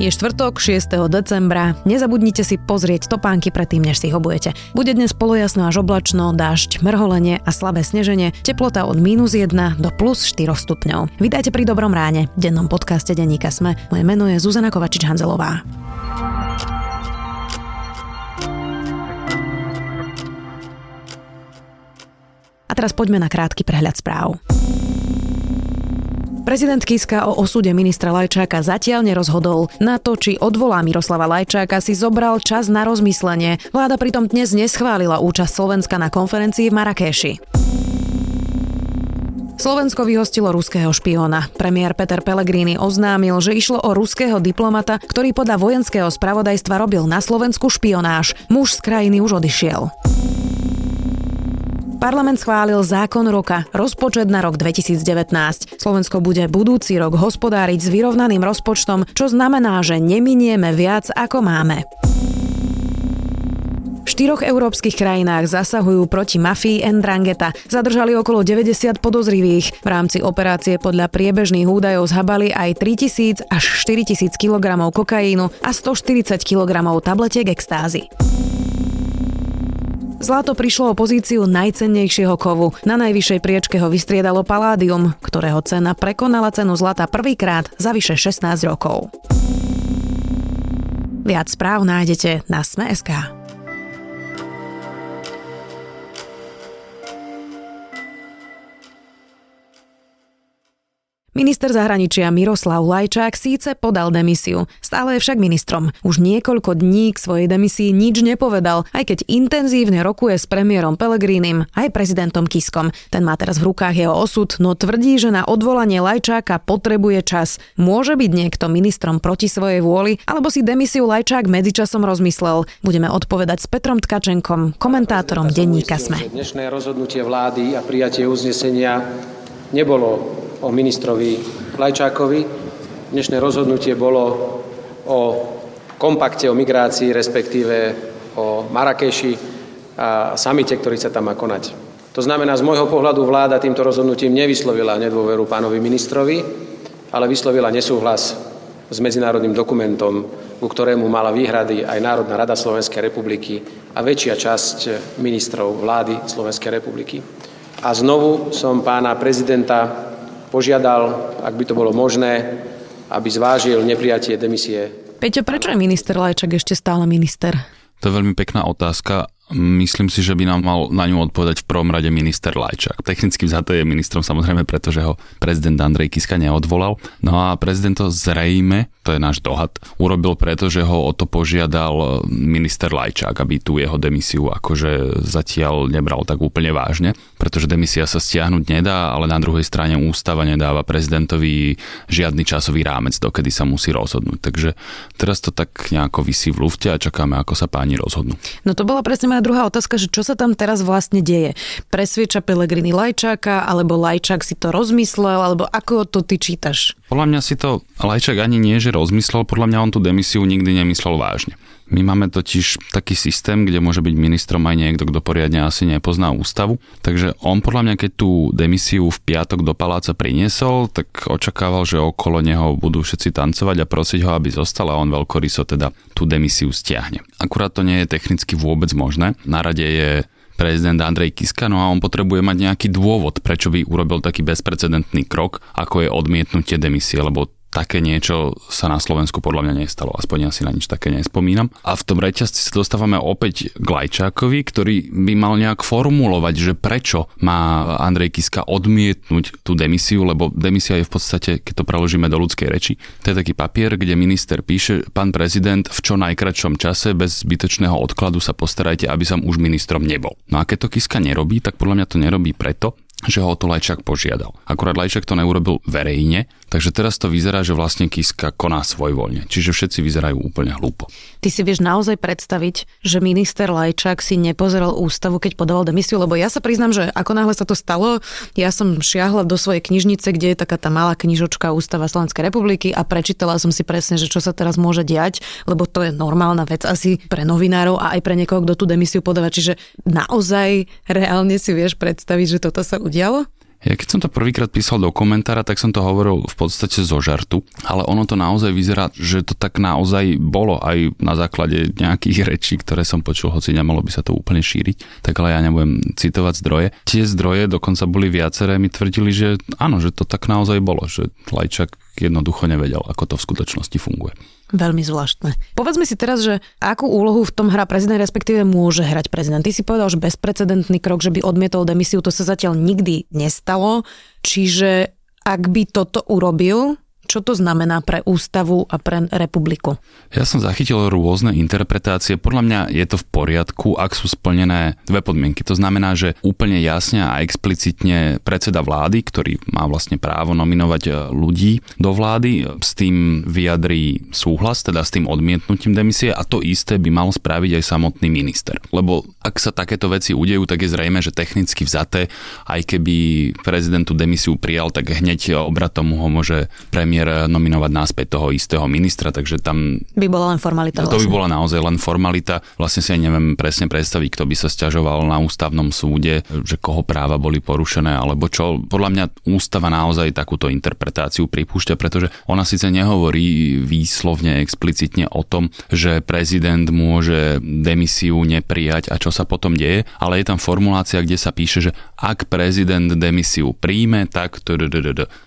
Je štvrtok 6. decembra. Nezabudnite si pozrieť topánky predtým, než si ich obujete. Bude dnes polojasno až oblačno, dážď, mrholenie a slabé sneženie, teplota od minus 1 do plus 4 stupňov. Vítajte pri Dobrom ráne, dennom podcaste Denníka Sme. Moje meno je Zuzana Kovačič-Hanzelová. A teraz poďme na krátky prehľad správ. Prezident Kiska o osude ministra Lajčáka zatiaľ nerozhodol. Na to, či odvolá Miroslava Lajčáka, si zobral čas na rozmyslenie. Vláda pritom dnes neschválila účasť Slovenska na konferencii v Marrakeši. Slovensko vyhostilo ruského špióna. Premiér Peter Pellegrini oznámil, že išlo o ruského diplomata, ktorý podľa vojenského spravodajstva robil na Slovensku špionáž. Muž z krajiny už odišiel. Parlament schválil zákon roka, rozpočet na rok 2019. Slovensko bude budúci rok hospodáriť s vyrovnaným rozpočtom, čo znamená, že neminieme viac ako máme. V štyroch európskych krajinách zasahujú proti mafii Endrangeta. Zadržali okolo 90 podozrivých. V rámci operácie podľa priebežných údajov zhabali aj 3000 až 4000 kg kokainu a 140 kg tabletiek extázy. Zlato prišlo o pozíciu najcennejšieho kovu. Na najvyššej priečke ho vystriedalo paládium, ktorého cena prekonala cenu zlata prvýkrát za vyše 16 rokov. Viac správ nájdete na Sme.sk. Minister zahraničia Miroslav Lajčák síce podal demisiu, stále je však ministrom. Už niekoľko dní k svojej demisii nič nepovedal, aj keď intenzívne rokuje s premiérom Pelegrínim aj prezidentom Kiskom. Ten má teraz v rukách jeho osud, no tvrdí, že na odvolanie Lajčáka potrebuje čas. Môže byť niekto ministrom proti svojej vôli, alebo si demisiu Lajčák medzičasom rozmyslel. Budeme odpovedať s Petrom Tkačenkom, komentátorom denníka Sme. Dnešné rozhodnutie vlády a prijatie uznesenia nebolo o ministrovi Lajčákovi. Dnešné rozhodnutie bolo o kompakte o migrácii, respektíve o Marrakeši a samite, ktorý sa tam má konať. To znamená, z môjho pohľadu vláda týmto rozhodnutím nevyslovila nedôveru pánovi ministrovi, ale vyslovila nesúhlas s medzinárodným dokumentom, ku ktorému mala výhrady aj Národná rada Slovenskej republiky a väčšia časť ministrov vlády Slovenskej republiky. A znovu som pána prezidenta požiadal, ak by to bolo možné, aby zvážil neprijatie demisie. Peťo, prečo je minister Lajčak ešte stále minister? To je veľmi pekná otázka. Myslím si, že by nám mal na ňu odpovedať v prvom rade minister Lajčák. Technicky to je ministrom samozrejme, pretože ho prezident Andrej Kiska neodvolal. No a prezident to zrejme, to je náš dohad, urobil preto, že ho o to požiadal minister Lajčák, aby tú jeho demisiu akože zatiaľ nebral tak úplne vážne, pretože demisia sa stiahnuť nedá, ale na druhej strane ústava nedáva prezidentovi žiadny časový rámec, dokedy sa musí rozhodnúť. Takže teraz to tak nejako vysí v lufte a čakáme, ako sa páni rozhodnú. No to bola presne moja druhá otázka, že čo sa tam teraz vlastne deje? Presvieča Pelegrini Lajčáka, alebo Lajčák si to rozmyslel, alebo ako to ty čítaš? Podľa mňa si to Lajčák ani nie, že rozmyslel, podľa mňa on tú demisiu nikdy nemyslel vážne. My máme totiž taký systém, kde môže byť ministrom aj niekto, kto poriadne asi nepozná ústavu. Takže on podľa mňa, keď tú demisiu v piatok do paláca priniesol, tak očakával, že okolo neho budú všetci tancovať a prosiť ho, aby zostal a on veľkoryso teda tú demisiu stiahne. Akurát to nie je technicky vôbec možné. Na rade je prezident Andrej Kiska, no a on potrebuje mať nejaký dôvod, prečo by urobil taký bezprecedentný krok, ako je odmietnutie demisie, lebo také niečo sa na Slovensku podľa mňa nestalo, aspoň ja si na nič také nespomínam. A v tom reťazci sa dostávame opäť k Lajčákovi, ktorý by mal nejak formulovať, že prečo má Andrej Kiska odmietnúť tú demisiu, lebo demisia je v podstate, keď to preložíme do ľudskej reči, to je taký papier, kde minister píše, pán prezident, v čo najkračšom čase bez zbytočného odkladu sa postarajte, aby som už ministrom nebol. No a keď to Kiska nerobí, tak podľa mňa to nerobí preto, že ho o to Lajčák požiadal. Akurát Lajčák to neurobil verejne, takže teraz to vyzerá, že vlastne Kiska koná svojvoľne. Čiže všetci vyzerajú úplne hlúpo. Ty si vieš naozaj predstaviť, že minister Lajčák si nepozeral ústavu, keď podával demisiu, lebo ja sa priznám, že ako náhle sa to stalo, ja som šiahla do svojej knižnice, kde je taká tá malá knižočka Ústava Slovenskej republiky a prečítala som si presne, že čo sa teraz môže diať, lebo to je normálna vec asi pre novinárov a aj pre niekoho, kto tú demisiu podáva. Čiže naozaj reálne si vieš predstaviť, že toto sa udialo? Ja keď som to prvýkrát písal do komentára, tak som to hovoril v podstate zo žartu, ale ono to naozaj vyzerá, že to tak naozaj bolo aj na základe nejakých rečí, ktoré som počul, hoci nemalo by sa to úplne šíriť, tak ale ja nebudem citovať zdroje. Tie zdroje dokonca boli viaceré, mi tvrdili, že áno, že to tak naozaj bolo, že Lajčak jednoducho nevedel, ako to v skutočnosti funguje. Veľmi zvláštne. Povedzme si teraz, že akú úlohu v tom hrá prezident, respektíve môže hrať prezident. Ty si povedal, že bezprecedentný krok, že by odmietol demisiu, to sa zatiaľ nikdy nestalo. Čiže ak by toto urobil, čo to znamená pre ústavu a pre republiku? Ja som zachytil rôzne interpretácie. Podľa mňa je to v poriadku, ak sú splnené dve podmienky. To znamená, že úplne jasne a explicitne predseda vlády, ktorý má vlastne právo nominovať e, ľudí do vlády, s tým vyjadrí súhlas, teda s tým odmietnutím demisie a to isté by mal spraviť aj samotný minister. Lebo ak sa takéto veci udejú, tak je zrejme, že technicky vzaté, aj keby prezidentu demisiu prijal, tak hneď obratom ho môže premiér premiér nominovať náspäť toho istého ministra, takže tam... By bola len formalita. To vlastne. by bola naozaj len formalita. Vlastne si aj neviem presne predstaviť, kto by sa stiažoval na ústavnom súde, že koho práva boli porušené, alebo čo. Podľa mňa ústava naozaj takúto interpretáciu pripúšťa, pretože ona síce nehovorí výslovne, explicitne o tom, že prezident môže demisiu neprijať a čo sa potom deje, ale je tam formulácia, kde sa píše, že ak prezident demisiu príjme, tak...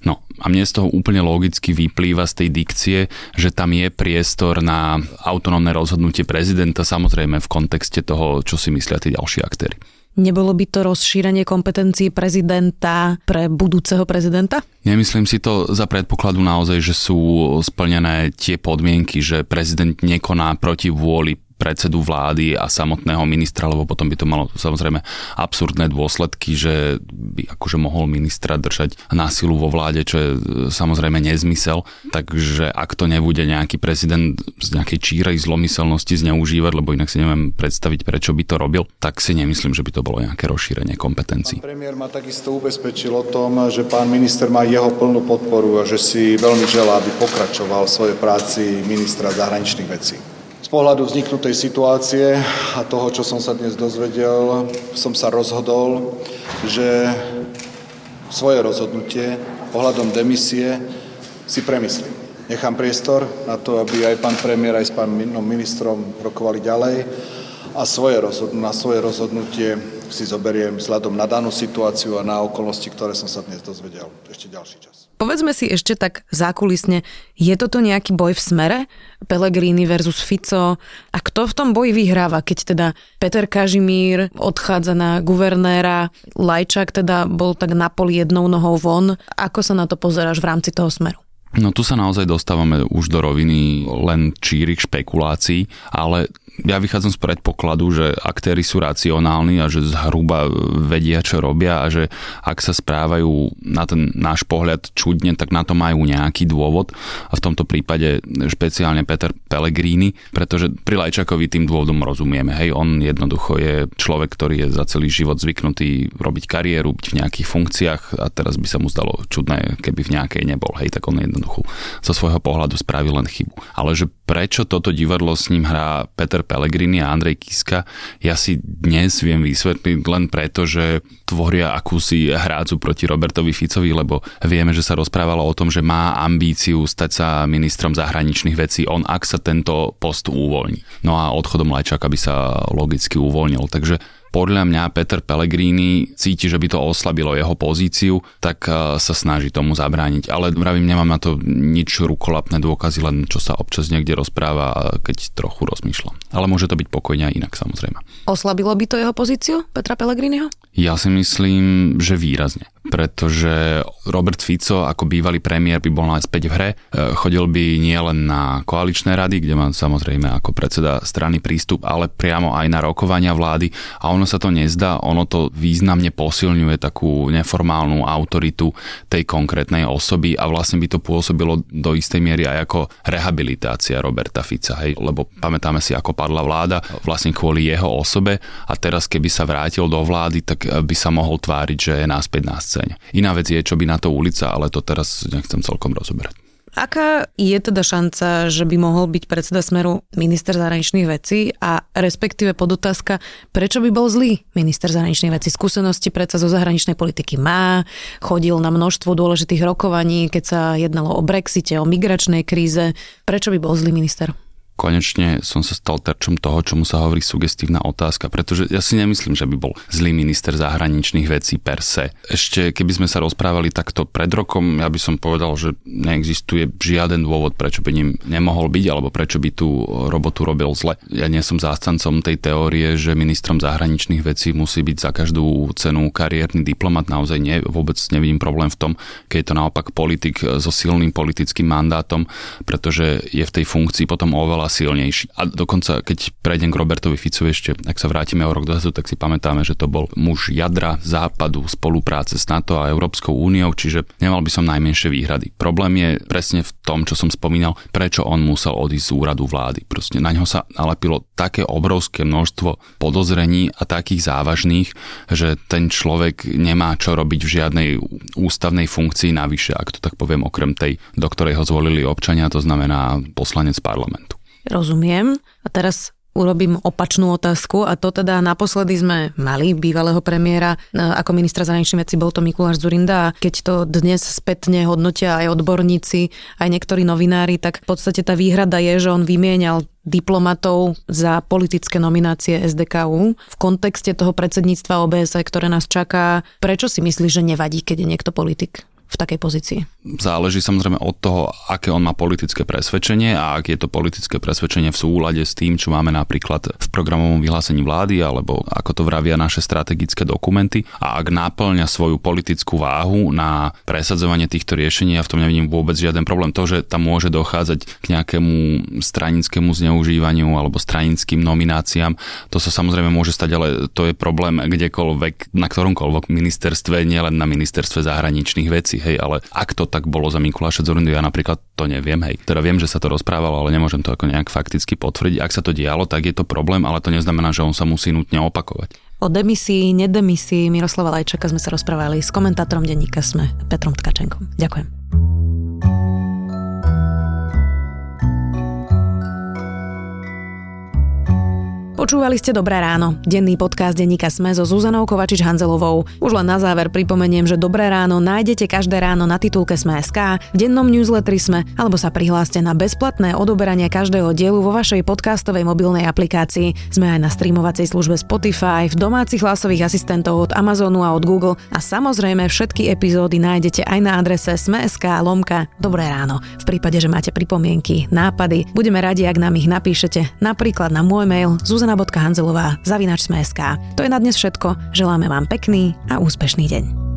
No a mne z toho úplne logicky vyplýva z tej dikcie, že tam je priestor na autonómne rozhodnutie prezidenta, samozrejme v kontexte toho, čo si myslia tí ďalší aktéry. Nebolo by to rozšírenie kompetencií prezidenta pre budúceho prezidenta? Nemyslím si to za predpokladu naozaj, že sú splnené tie podmienky, že prezident nekoná proti vôli predsedu vlády a samotného ministra, lebo potom by to malo samozrejme absurdné dôsledky, že by akože mohol ministra držať násilu vo vláde, čo je e, samozrejme nezmysel. Takže ak to nebude nejaký prezident z nejakej čírej zlomyselnosti zneužívať, lebo inak si neviem predstaviť, prečo by to robil, tak si nemyslím, že by to bolo nejaké rozšírenie kompetencií. Pán premiér ma takisto ubezpečil o tom, že pán minister má jeho plnú podporu a že si veľmi želá, aby pokračoval v svojej práci ministra zahraničných vecí pohľadu vzniknutej situácie a toho, čo som sa dnes dozvedel, som sa rozhodol, že svoje rozhodnutie ohľadom demisie si premyslím. Nechám priestor na to, aby aj pán premiér, aj s pánom ministrom rokovali ďalej a svoje rozhodn- na svoje rozhodnutie si zoberiem vzhľadom na danú situáciu a na okolnosti, ktoré som sa dnes dozvedel ešte ďalší čas. Povedzme si ešte tak zákulisne, je toto nejaký boj v smere? Pellegrini versus Fico? A kto v tom boji vyhráva, keď teda Peter Kažimír odchádza na guvernéra, Lajčák teda bol tak na poli jednou nohou von. Ako sa na to pozeráš v rámci toho smeru? No tu sa naozaj dostávame už do roviny len čírych špekulácií, ale ja vychádzam z predpokladu, že aktéry sú racionálni a že zhruba vedia, čo robia a že ak sa správajú na ten náš pohľad čudne, tak na to majú nejaký dôvod a v tomto prípade špeciálne Peter Pellegrini, pretože pri Lajčakovi tým dôvodom rozumieme. Hej, on jednoducho je človek, ktorý je za celý život zvyknutý robiť kariéru, byť v nejakých funkciách a teraz by sa mu zdalo čudné, keby v nejakej nebol. Hej, tak on jednoducho zo svojho pohľadu spravil len chybu. Ale že prečo toto divadlo s ním hrá Peter Pellegrini a Andrej Kiska, ja si dnes viem vysvetliť len preto, že tvoria akúsi hrádzu proti Robertovi Ficovi, lebo vieme, že sa rozprávalo o tom, že má ambíciu stať sa ministrom zahraničných vecí, on ak sa tento post uvoľní. No a odchodom Lajčaka by sa logicky uvoľnil. Takže podľa mňa Peter Pellegrini cíti, že by to oslabilo jeho pozíciu, tak eh, sa snaží tomu zabrániť. Ale vravím, nemám na to nič rukolapné dôkazy, len čo sa občas niekde rozpráva, keď trochu rozmýšľam. Ale môže to byť pokojne aj inak samozrejme. Oslabilo by to jeho pozíciu, Petra Pellegriniho? Ja si myslím, že výrazne pretože Robert Fico ako bývalý premiér by bol späť v hre. E, chodil by nielen na koaličné rady, kde má samozrejme ako predseda strany prístup, ale priamo aj na rokovania vlády a ono sa to nezdá, ono to významne posilňuje takú neformálnu autoritu tej konkrétnej osoby a vlastne by to pôsobilo do istej miery aj ako rehabilitácia Roberta Fica, hej, lebo pamätáme si, ako padla vláda vlastne kvôli jeho osobe a teraz keby sa vrátil do vlády, tak by sa mohol tváriť, že je náspäť nás scéne. Iná vec je, čo by na to ulica, ale to teraz nechcem celkom rozoberať. Aká je teda šanca, že by mohol byť predseda Smeru minister zahraničných vecí a respektíve podotázka, prečo by bol zlý minister zahraničných vecí? Skúsenosti predsa zo zahraničnej politiky má, chodil na množstvo dôležitých rokovaní, keď sa jednalo o Brexite, o migračnej kríze. Prečo by bol zlý minister? Konečne som sa stal terčom toho, čomu sa hovorí sugestívna otázka, pretože ja si nemyslím, že by bol zlý minister zahraničných vecí per se. Ešte keby sme sa rozprávali takto pred rokom, ja by som povedal, že neexistuje žiaden dôvod, prečo by ním nemohol byť, alebo prečo by tú robotu robil zle. Ja nie som zástancom tej teórie, že ministrom zahraničných vecí musí byť za každú cenu kariérny diplomat. Naozaj nie, vôbec nevidím problém v tom, keď je to naopak politik so silným politickým mandátom, pretože je v tej funkcii potom oveľa silnejší. A dokonca, keď prejdem k Robertovi Ficovi ešte, ak sa vrátime o rok dozadu, tak si pamätáme, že to bol muž jadra západu, spolupráce s NATO a Európskou úniou, čiže nemal by som najmenšie výhrady. Problém je presne v tom, čo som spomínal, prečo on musel odísť z úradu vlády. Proste na ňo sa nalepilo také obrovské množstvo podozrení a takých závažných, že ten človek nemá čo robiť v žiadnej ústavnej funkcii navyše, ak to tak poviem, okrem tej, do ktorej ho zvolili občania, to znamená poslanec parlamentu. Rozumiem. A teraz urobím opačnú otázku a to teda naposledy sme mali bývalého premiéra e, ako ministra zahraničných vecí, bol to Mikuláš Zurinda a keď to dnes spätne hodnotia aj odborníci, aj niektorí novinári, tak v podstate tá výhrada je, že on vymienial diplomatov za politické nominácie SDKU v kontexte toho predsedníctva OBS, ktoré nás čaká. Prečo si myslíš, že nevadí, keď je niekto politik? V takej pozícii? Záleží samozrejme od toho, aké on má politické presvedčenie a ak je to politické presvedčenie v súlade s tým, čo máme napríklad v programovom vyhlásení vlády alebo ako to vravia naše strategické dokumenty a ak náplňa svoju politickú váhu na presadzovanie týchto riešení, ja v tom nevidím vôbec žiaden problém. To, že tam môže dochádzať k nejakému stranickému zneužívaniu alebo stranickým nomináciám, to sa samozrejme môže stať, ale to je problém kdekoľvek, na ktoromkoľvek ministerstve, nielen na ministerstve zahraničných vecí hej, ale ak to tak bolo za Mikuláša Zorindu, ja napríklad to neviem, hej. Teda viem, že sa to rozprávalo, ale nemôžem to ako nejak fakticky potvrdiť. Ak sa to dialo, tak je to problém, ale to neznamená, že on sa musí nutne opakovať. O demisii, nedemisii Miroslava Lajčaka sme sa rozprávali s komentátorom denníka Sme Petrom Tkačenkom. Ďakujem. Počúvali ste Dobré ráno, denný podcast denníka Sme so Zuzanou Kovačič-Hanzelovou. Už len na záver pripomeniem, že Dobré ráno nájdete každé ráno na titulke Sme.sk, v dennom newsletteri Sme, alebo sa prihláste na bezplatné odoberanie každého dielu vo vašej podcastovej mobilnej aplikácii. Sme aj na streamovacej službe Spotify, v domácich hlasových asistentov od Amazonu a od Google a samozrejme všetky epizódy nájdete aj na adrese Sme.sk lomka Dobré ráno. V prípade, že máte pripomienky, nápady, budeme radi, ak nám ich napíšete, napríklad na môj mail zuzana zuzana.hanzelová zavinač To je na dnes všetko. Želáme vám pekný a úspešný deň.